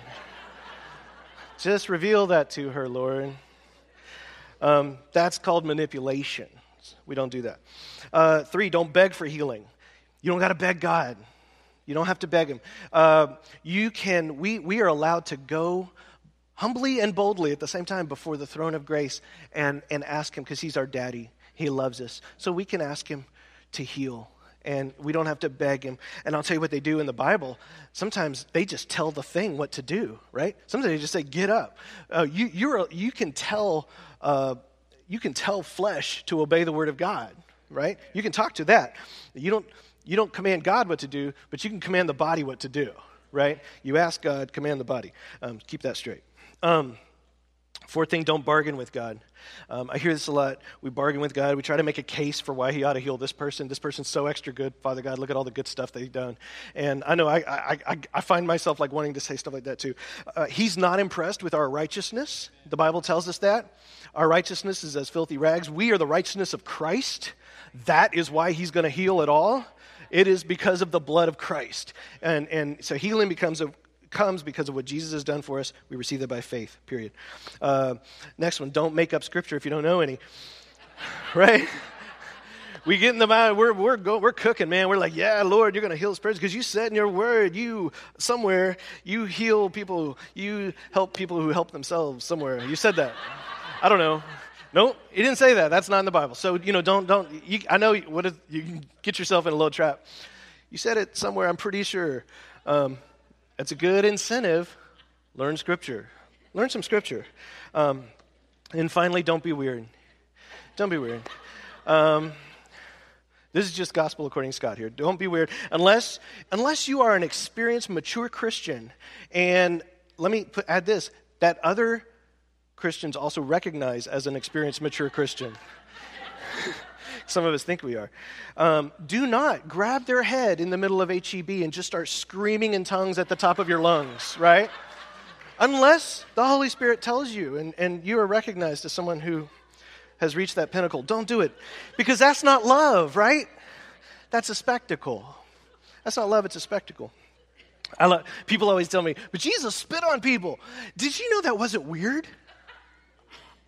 Just reveal that to her, Lord. Um, that's called manipulation. We don't do that. Uh, three, don't beg for healing. You don't got to beg God. You don't have to beg Him. Uh, you can, we, we are allowed to go humbly and boldly at the same time before the throne of grace and, and ask Him because He's our daddy. He loves us. So we can ask Him to heal and we don't have to beg him. And I'll tell you what they do in the Bible. Sometimes they just tell the thing what to do, right? Sometimes they just say, "Get up." Uh, you you're, you can tell uh, you can tell flesh to obey the word of God, right? You can talk to that. You don't you don't command God what to do, but you can command the body what to do, right? You ask God, command the body. Um, keep that straight. Um, Fourth thing, don't bargain with God. Um, I hear this a lot. We bargain with God. We try to make a case for why He ought to heal this person. This person's so extra good. Father God, look at all the good stuff they've done. And I know I, I, I, I find myself like wanting to say stuff like that too. Uh, he's not impressed with our righteousness. The Bible tells us that. Our righteousness is as filthy rags. We are the righteousness of Christ. That is why He's going to heal at all. It is because of the blood of Christ. And, and so healing becomes a comes because of what Jesus has done for us. We receive that by faith, period. Uh, next one don't make up scripture if you don't know any. right? we get in the mind, we're, we're, go, we're cooking, man. We're like, yeah, Lord, you're going to heal person because you said in your word, you, somewhere, you heal people, you help people who help themselves somewhere. You said that. I don't know. Nope, he didn't say that. That's not in the Bible. So, you know, don't, don't, you, I know what is, you can get yourself in a little trap. You said it somewhere, I'm pretty sure. Um, it's a good incentive. Learn Scripture. Learn some Scripture. Um, and finally, don't be weird. Don't be weird. Um, this is just gospel according to Scott here. Don't be weird unless unless you are an experienced, mature Christian. And let me put, add this: that other Christians also recognize as an experienced, mature Christian. Some of us think we are. Um, do not grab their head in the middle of HEB and just start screaming in tongues at the top of your lungs, right? Unless the Holy Spirit tells you and, and you are recognized as someone who has reached that pinnacle. Don't do it because that's not love, right? That's a spectacle. That's not love, it's a spectacle. I love, people always tell me, but Jesus spit on people. Did you know that wasn't weird?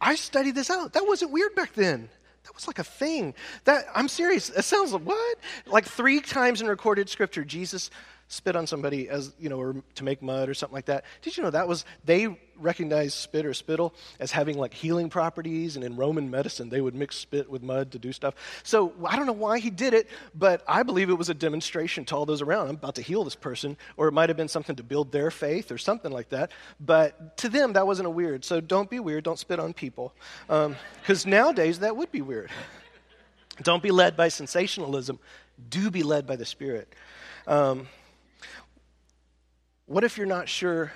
I studied this out. That wasn't weird back then. That was like a thing. That I'm serious. It sounds like what? Like three times in recorded scripture, Jesus spit on somebody as you know, or to make mud or something like that. Did you know that was they recognized spit or spittle as having like healing properties, and in Roman medicine they would mix spit with mud to do stuff. So I don't know why he did it, but I believe it was a demonstration to all those around. I'm about to heal this person, or it might have been something to build their faith or something like that. But to them that wasn't a weird. So don't be weird. Don't spit on people, because um, nowadays that would be weird. Don't be led by sensationalism. Do be led by the Spirit. Um, what if you're not sure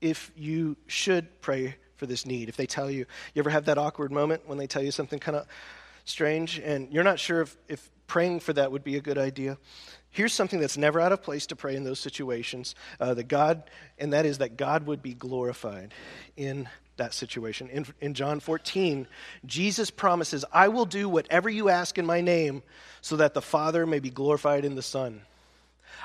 if you should pray for this need? If they tell you, you ever have that awkward moment when they tell you something kind of strange and you're not sure if, if praying for that would be a good idea? Here's something that's never out of place to pray in those situations uh, that God, and that is that God would be glorified in that situation. In, in John 14, Jesus promises, I will do whatever you ask in my name so that the Father may be glorified in the Son.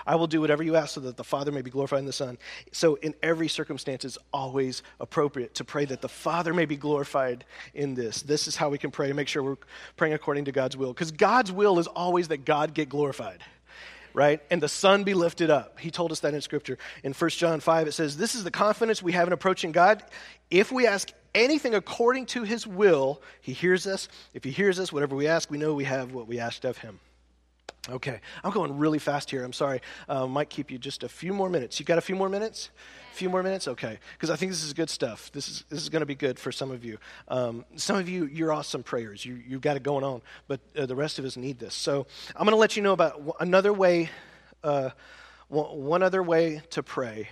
I will do whatever you ask so that the Father may be glorified in the Son. So, in every circumstance, it's always appropriate to pray that the Father may be glorified in this. This is how we can pray to make sure we're praying according to God's will. Because God's will is always that God get glorified right? And the Son be lifted up. He told us that in Scripture. In 1 John 5, it says, This is the confidence we have in approaching God. If we ask anything according to His will, He hears us. If He hears us, whatever we ask, we know we have what we asked of Him. Okay, I'm going really fast here. I'm sorry. Uh, might keep you just a few more minutes. You got a few more minutes? A few more minutes? Okay, because I think this is good stuff. This is, this is going to be good for some of you. Um, some of you, you're awesome prayers. You, you've got it going on, but uh, the rest of us need this. So I'm going to let you know about another way, uh, one other way to pray.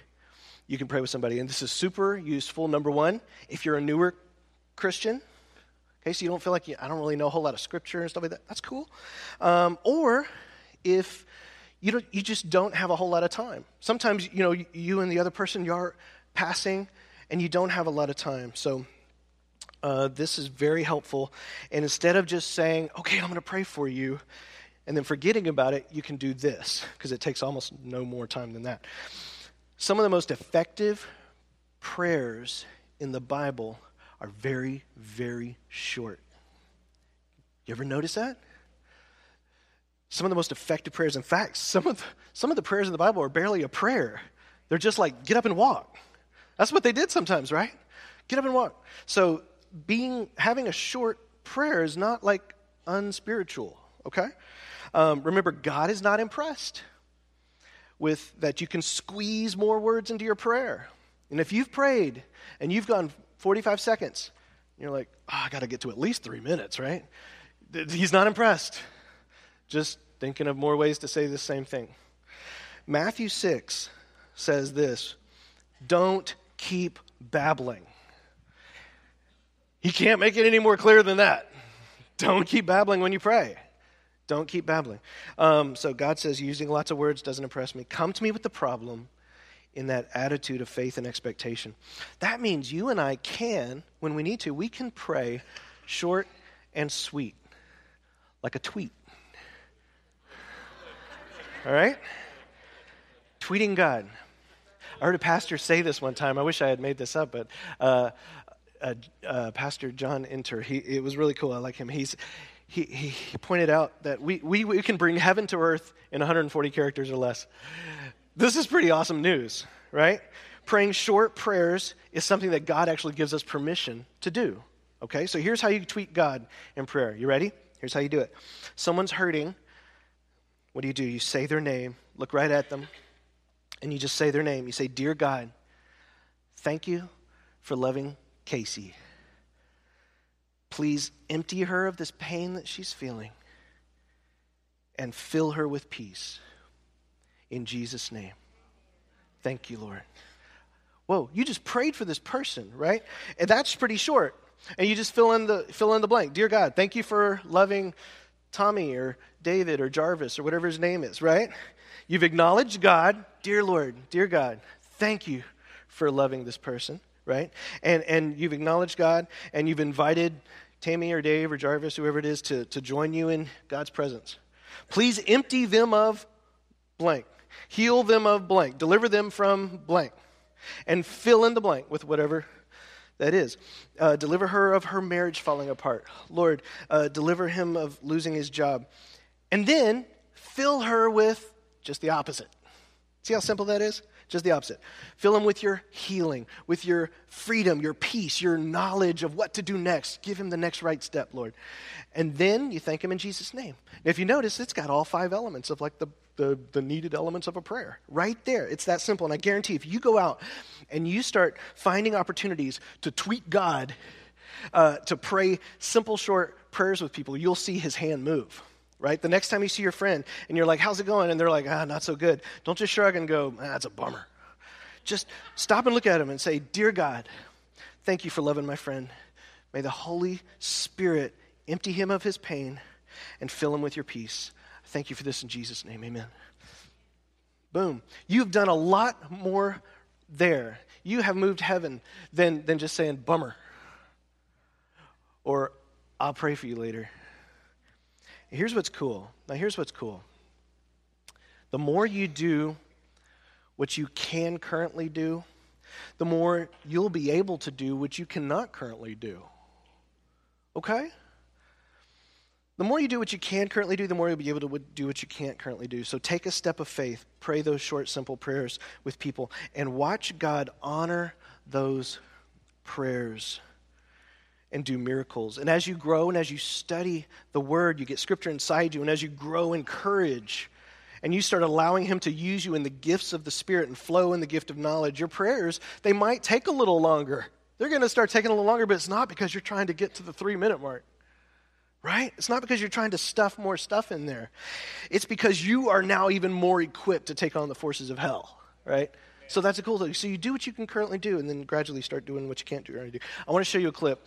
You can pray with somebody, and this is super useful. Number one, if you're a newer Christian, Okay, so you don't feel like you, I don't really know a whole lot of scripture and stuff like that. That's cool. Um, or if you, don't, you just don't have a whole lot of time. Sometimes, you know, you and the other person, you're passing and you don't have a lot of time. So uh, this is very helpful. And instead of just saying, okay, I'm going to pray for you, and then forgetting about it, you can do this because it takes almost no more time than that. Some of the most effective prayers in the Bible are very, very short. You ever notice that? Some of the most effective prayers, in fact, some of the, some of the prayers in the Bible are barely a prayer. They're just like, get up and walk. That's what they did sometimes, right? Get up and walk. So being having a short prayer is not like unspiritual, okay? Um, remember, God is not impressed with that you can squeeze more words into your prayer. And if you've prayed and you've gone 45 seconds. You're like, oh, I got to get to at least three minutes, right? He's not impressed. Just thinking of more ways to say the same thing. Matthew 6 says this Don't keep babbling. He can't make it any more clear than that. Don't keep babbling when you pray. Don't keep babbling. Um, so God says, using lots of words doesn't impress me. Come to me with the problem in that attitude of faith and expectation. That means you and I can, when we need to, we can pray short and sweet, like a tweet. All right? Tweeting God. I heard a pastor say this one time. I wish I had made this up, but uh, uh, uh, Pastor John Inter, he, it was really cool. I like him. He's, he, he pointed out that we, we, we can bring heaven to earth in 140 characters or less. This is pretty awesome news, right? Praying short prayers is something that God actually gives us permission to do. Okay, so here's how you tweet God in prayer. You ready? Here's how you do it. Someone's hurting. What do you do? You say their name, look right at them, and you just say their name. You say, Dear God, thank you for loving Casey. Please empty her of this pain that she's feeling and fill her with peace in Jesus' name. Thank you, Lord. Whoa, you just prayed for this person, right? And that's pretty short. And you just fill in the fill in the blank. Dear God, thank you for loving Tommy or David or Jarvis or whatever his name is, right? You've acknowledged God, dear Lord, dear God, thank you for loving this person, right? And and you've acknowledged God and you've invited Tammy or Dave or Jarvis, whoever it is, to, to join you in God's presence. Please empty them of blank. Heal them of blank. Deliver them from blank. And fill in the blank with whatever that is. Uh, deliver her of her marriage falling apart. Lord, uh, deliver him of losing his job. And then fill her with just the opposite. See how simple that is? Just the opposite. Fill him with your healing, with your freedom, your peace, your knowledge of what to do next. Give him the next right step, Lord. And then you thank him in Jesus' name. If you notice, it's got all five elements of like the the, the needed elements of a prayer right there. It's that simple. And I guarantee if you go out and you start finding opportunities to tweet God, uh, to pray simple, short prayers with people, you'll see his hand move. Right? The next time you see your friend and you're like, how's it going? And they're like, ah, not so good. Don't just shrug and go, ah, that's a bummer. Just stop and look at him and say, Dear God, thank you for loving my friend. May the Holy Spirit empty him of his pain and fill him with your peace. Thank you for this in Jesus' name. Amen. Boom. You've done a lot more there. you have moved heaven than, than just saying, bummer. Or, I'll pray for you later. Here's what's cool. Now, here's what's cool. The more you do what you can currently do, the more you'll be able to do what you cannot currently do. Okay? The more you do what you can currently do, the more you'll be able to do what you can't currently do. So take a step of faith, pray those short, simple prayers with people, and watch God honor those prayers and do miracles. And as you grow and as you study the Word, you get Scripture inside you, and as you grow in courage, and you start allowing him to use you in the gifts of the spirit and flow in the gift of knowledge your prayers they might take a little longer they're going to start taking a little longer but it's not because you're trying to get to the three minute mark right? It's not because you're trying to stuff more stuff in there. It's because you are now even more equipped to take on the forces of hell, right? So that's a cool thing. So you do what you can currently do, and then gradually start doing what you can't do. Or do. I want to show you a clip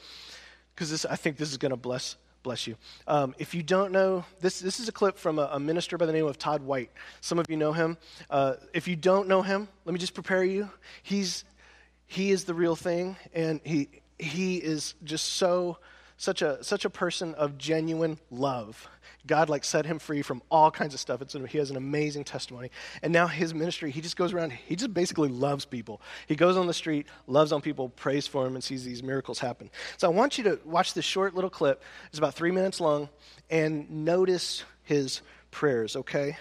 because I think this is going to bless bless you. Um, if you don't know, this this is a clip from a, a, minister by the name of Todd White. Some of you know him. Uh, if you don't know him, let me just prepare you. He's he is the real thing, and he he is just so such a, such a person of genuine love. God like set him free from all kinds of stuff. He has an amazing testimony. And now his ministry, he just goes around, he just basically loves people. He goes on the street, loves on people, prays for them, and sees these miracles happen. So I want you to watch this short little clip. It's about three minutes long, and notice his prayers, okay?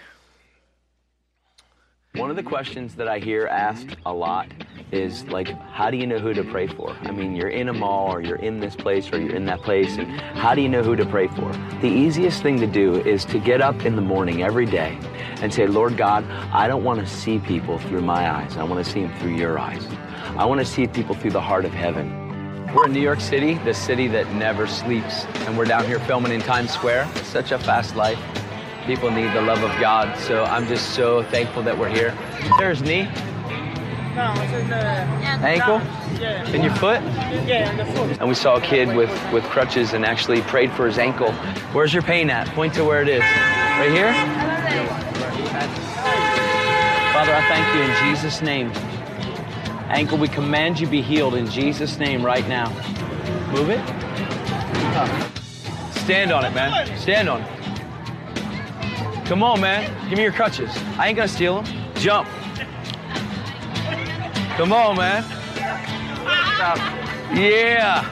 One of the questions that I hear asked a lot is like, how do you know who to pray for? I mean, you're in a mall or you're in this place or you're in that place, and how do you know who to pray for? The easiest thing to do is to get up in the morning every day and say, Lord God, I don't want to see people through my eyes. I want to see them through your eyes. I want to see people through the heart of heaven. We're in New York City, the city that never sleeps, and we're down here filming in Times Square. It's such a fast life. People need the love of God. So I'm just so thankful that we're here. There's knee. No, it's in the ankle. Yeah. In your foot. Yeah, in the foot. And we saw a kid with with crutches and actually prayed for his ankle. Where's your pain at? Point to where it is. Right here. Father, I thank you in Jesus' name. Ankle, we command you be healed in Jesus' name right now. Move it. Stand on it, man. Stand on it. Come on, man. Give me your crutches. I ain't gonna steal them. Jump. Come on, man. Yeah.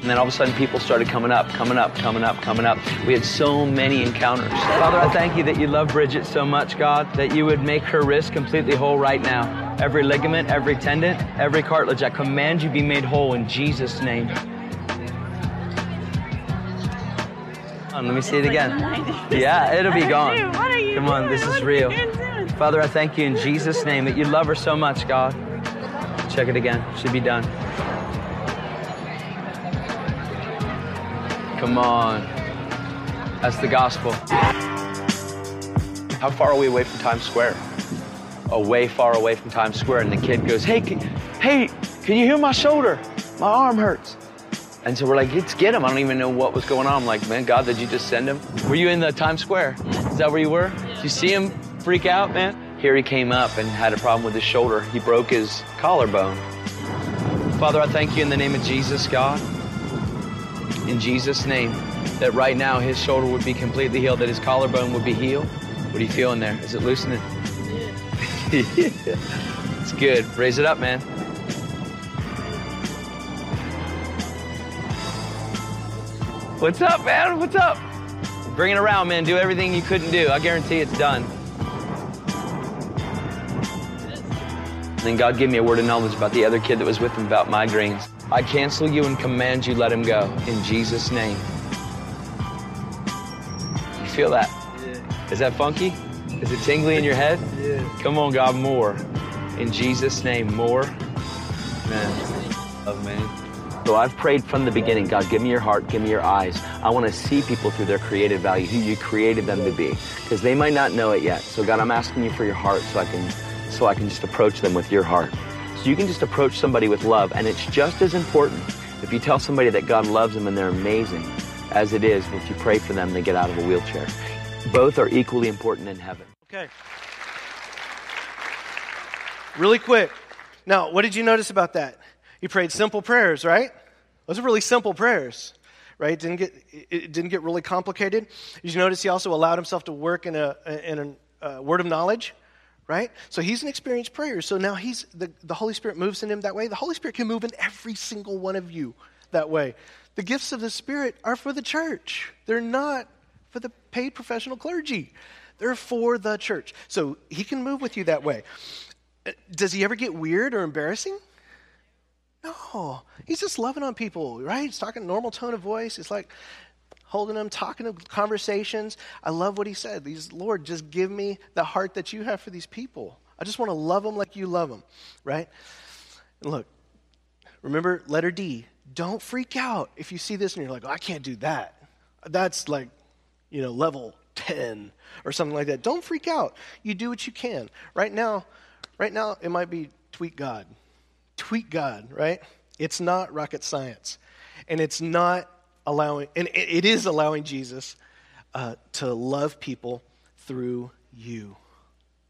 And then all of a sudden, people started coming up, coming up, coming up, coming up. We had so many encounters. Father, I thank you that you love Bridget so much, God, that you would make her wrist completely whole right now. Every ligament, every tendon, every cartilage, I command you be made whole in Jesus' name. On, let me see it again. Yeah, it'll be gone. Come on, this is real. Father, I thank you in Jesus' name that you love her so much, God. Check it again. Should be done. Come on. That's the gospel. How far are we away from Times Square? Away, far away from Times Square. And the kid goes, Hey, can, hey, can you hear my shoulder? My arm hurts. And so we're like, let's get him. I don't even know what was going on. I'm like, man, God, did you just send him? Were you in the Times Square? Is that where you were? Did you see him freak out, man? Here he came up and had a problem with his shoulder. He broke his collarbone. Father, I thank you in the name of Jesus, God. In Jesus' name, that right now his shoulder would be completely healed, that his collarbone would be healed. What are you feeling there? Is it loosening? Yeah. it's good. Raise it up, man. What's up, man? What's up? Bring it around, man. Do everything you couldn't do. I guarantee it's done. then God gave me a word of knowledge about the other kid that was with him about migraines. I cancel you and command you let him go in Jesus' name. You feel that? Yeah. Is that funky? Is it tingly in your head? Yeah. Come on, God, more. In Jesus' name, more. Man. Love, man. So I've prayed from the beginning, God, give me your heart, give me your eyes. I want to see people through their creative value, who you created them to be, because they might not know it yet. So God, I'm asking you for your heart so I can, so I can just approach them with your heart. So you can just approach somebody with love, and it's just as important if you tell somebody that God loves them and they're amazing as it is if you pray for them, they get out of a wheelchair. Both are equally important in heaven. Okay. Really quick, Now, what did you notice about that? He prayed simple prayers, right? Those are really simple prayers, right? Didn't get, it didn't get really complicated. Did you notice he also allowed himself to work in a, in a, a uh, word of knowledge? right? So he's an experienced prayer. So now he's the, the Holy Spirit moves in him that way. The Holy Spirit can move in every single one of you that way. The gifts of the Spirit are for the church. They're not for the paid professional clergy. They're for the church. So he can move with you that way. Uh, does he ever get weird or embarrassing? No. He's just loving on people, right? He's talking normal tone of voice. He's like, holding them, talking to conversations. I love what he said. These, Lord, just give me the heart that you have for these people. I just want to love them like you love them, right? And look, remember letter D. Don't freak out if you see this and you're like, oh, I can't do that. That's like, you know, level 10 or something like that. Don't freak out. You do what you can. Right now, right now it might be tweet God. Tweet God, right? It's not rocket science. And it's not allowing, and it is allowing Jesus uh, to love people through you.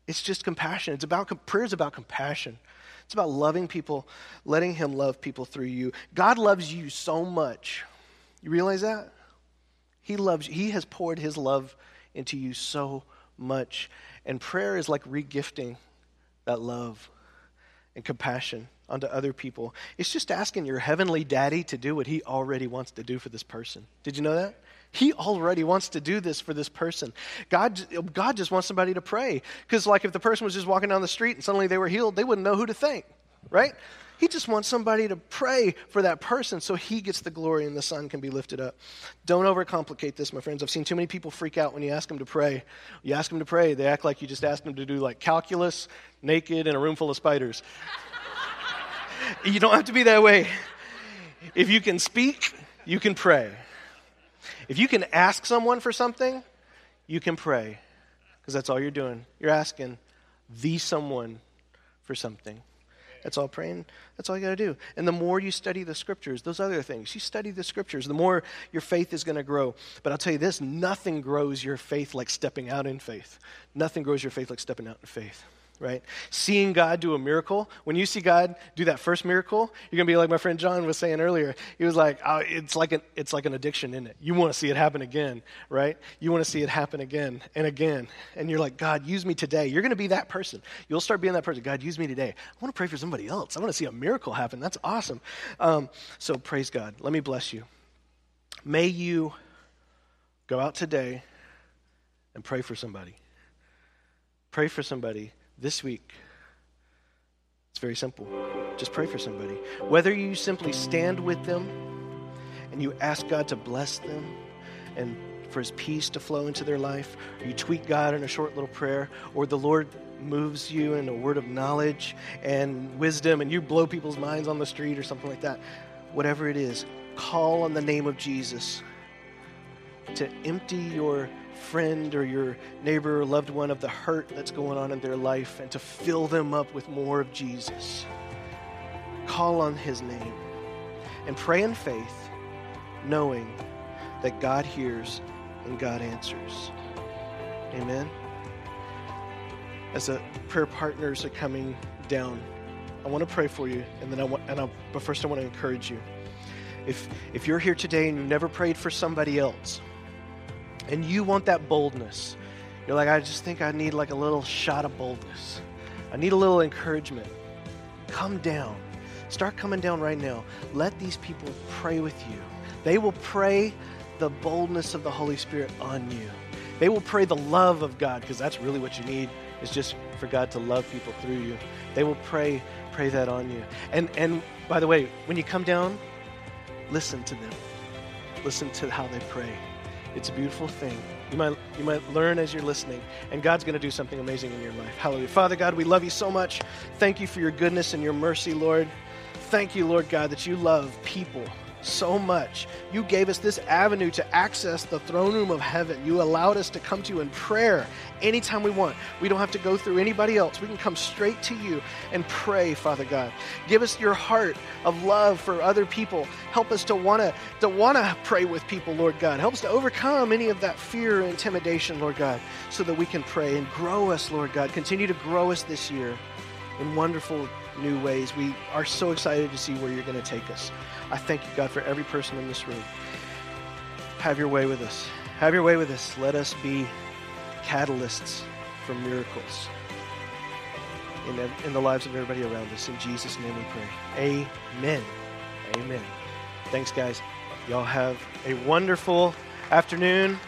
It's just compassion. It's about prayer is about compassion. It's about loving people, letting Him love people through you. God loves you so much. You realize that? He loves you. He has poured His love into you so much. And prayer is like regifting that love and compassion onto other people. It's just asking your heavenly daddy to do what he already wants to do for this person. Did you know that? He already wants to do this for this person. God, God just wants somebody to pray. Because, like, if the person was just walking down the street and suddenly they were healed, they wouldn't know who to thank, right? He just wants somebody to pray for that person so he gets the glory and the Son can be lifted up. Don't overcomplicate this, my friends. I've seen too many people freak out when you ask them to pray. You ask them to pray, they act like you just asked them to do like calculus, naked, in a room full of spiders. you don't have to be that way. If you can speak, you can pray. If you can ask someone for something, you can pray. Because that's all you're doing. You're asking the someone for something. That's all praying. That's all you got to do. And the more you study the scriptures, those other things, you study the scriptures, the more your faith is going to grow. But I'll tell you this nothing grows your faith like stepping out in faith. Nothing grows your faith like stepping out in faith right? Seeing God do a miracle. When you see God do that first miracle, you're gonna be like my friend John was saying earlier. He was like, oh, "It's like an it's like an addiction, isn't it? You want to see it happen again, right? You want to see it happen again and again, and you're like, God, use me today. You're gonna be that person. You'll start being that person. God, use me today. I want to pray for somebody else. I want to see a miracle happen. That's awesome. Um, so praise God. Let me bless you. May you go out today and pray for somebody. Pray for somebody this week. It's very simple. Just pray for somebody. Whether you simply stand with them and you ask God to bless them and for his peace to flow into their life, or you tweet God in a short little prayer, or the Lord moves you in a word of knowledge and wisdom and you blow people's minds on the street or something like that. Whatever it is, call on the name of Jesus to empty your friend or your neighbor or loved one of the hurt that's going on in their life and to fill them up with more of Jesus. Call on his name and pray in faith, knowing that God hears and God answers. Amen. As the prayer partners are coming down, I want to pray for you, and then I want, and I, but first I want to encourage you. If if you're here today and you've never prayed for somebody else, and you want that boldness. You're like, I just think I need like a little shot of boldness. I need a little encouragement. Come down. Start coming down right now. Let these people pray with you. They will pray the boldness of the Holy Spirit on you. They will pray the love of God because that's really what you need is just for God to love people through you. They will pray pray that on you. And and by the way, when you come down, listen to them. Listen to how they pray. It's a beautiful thing. You might, you might learn as you're listening, and God's going to do something amazing in your life. Hallelujah. Father God, we love you so much. Thank you for your goodness and your mercy, Lord. Thank you, Lord God, that you love people so much. You gave us this avenue to access the throne room of heaven. You allowed us to come to you in prayer anytime we want. We don't have to go through anybody else. We can come straight to you and pray, Father God. Give us your heart of love for other people. Help us to want to to want to pray with people, Lord God. Help us to overcome any of that fear and intimidation, Lord God, so that we can pray and grow us, Lord God. Continue to grow us this year in wonderful new ways. We are so excited to see where you're going to take us. I thank you, God, for every person in this room. Have your way with us. Have your way with us. Let us be catalysts for miracles in, in the lives of everybody around us. In Jesus' name we pray. Amen. Amen. Thanks, guys. Y'all have a wonderful afternoon.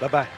Bye bye.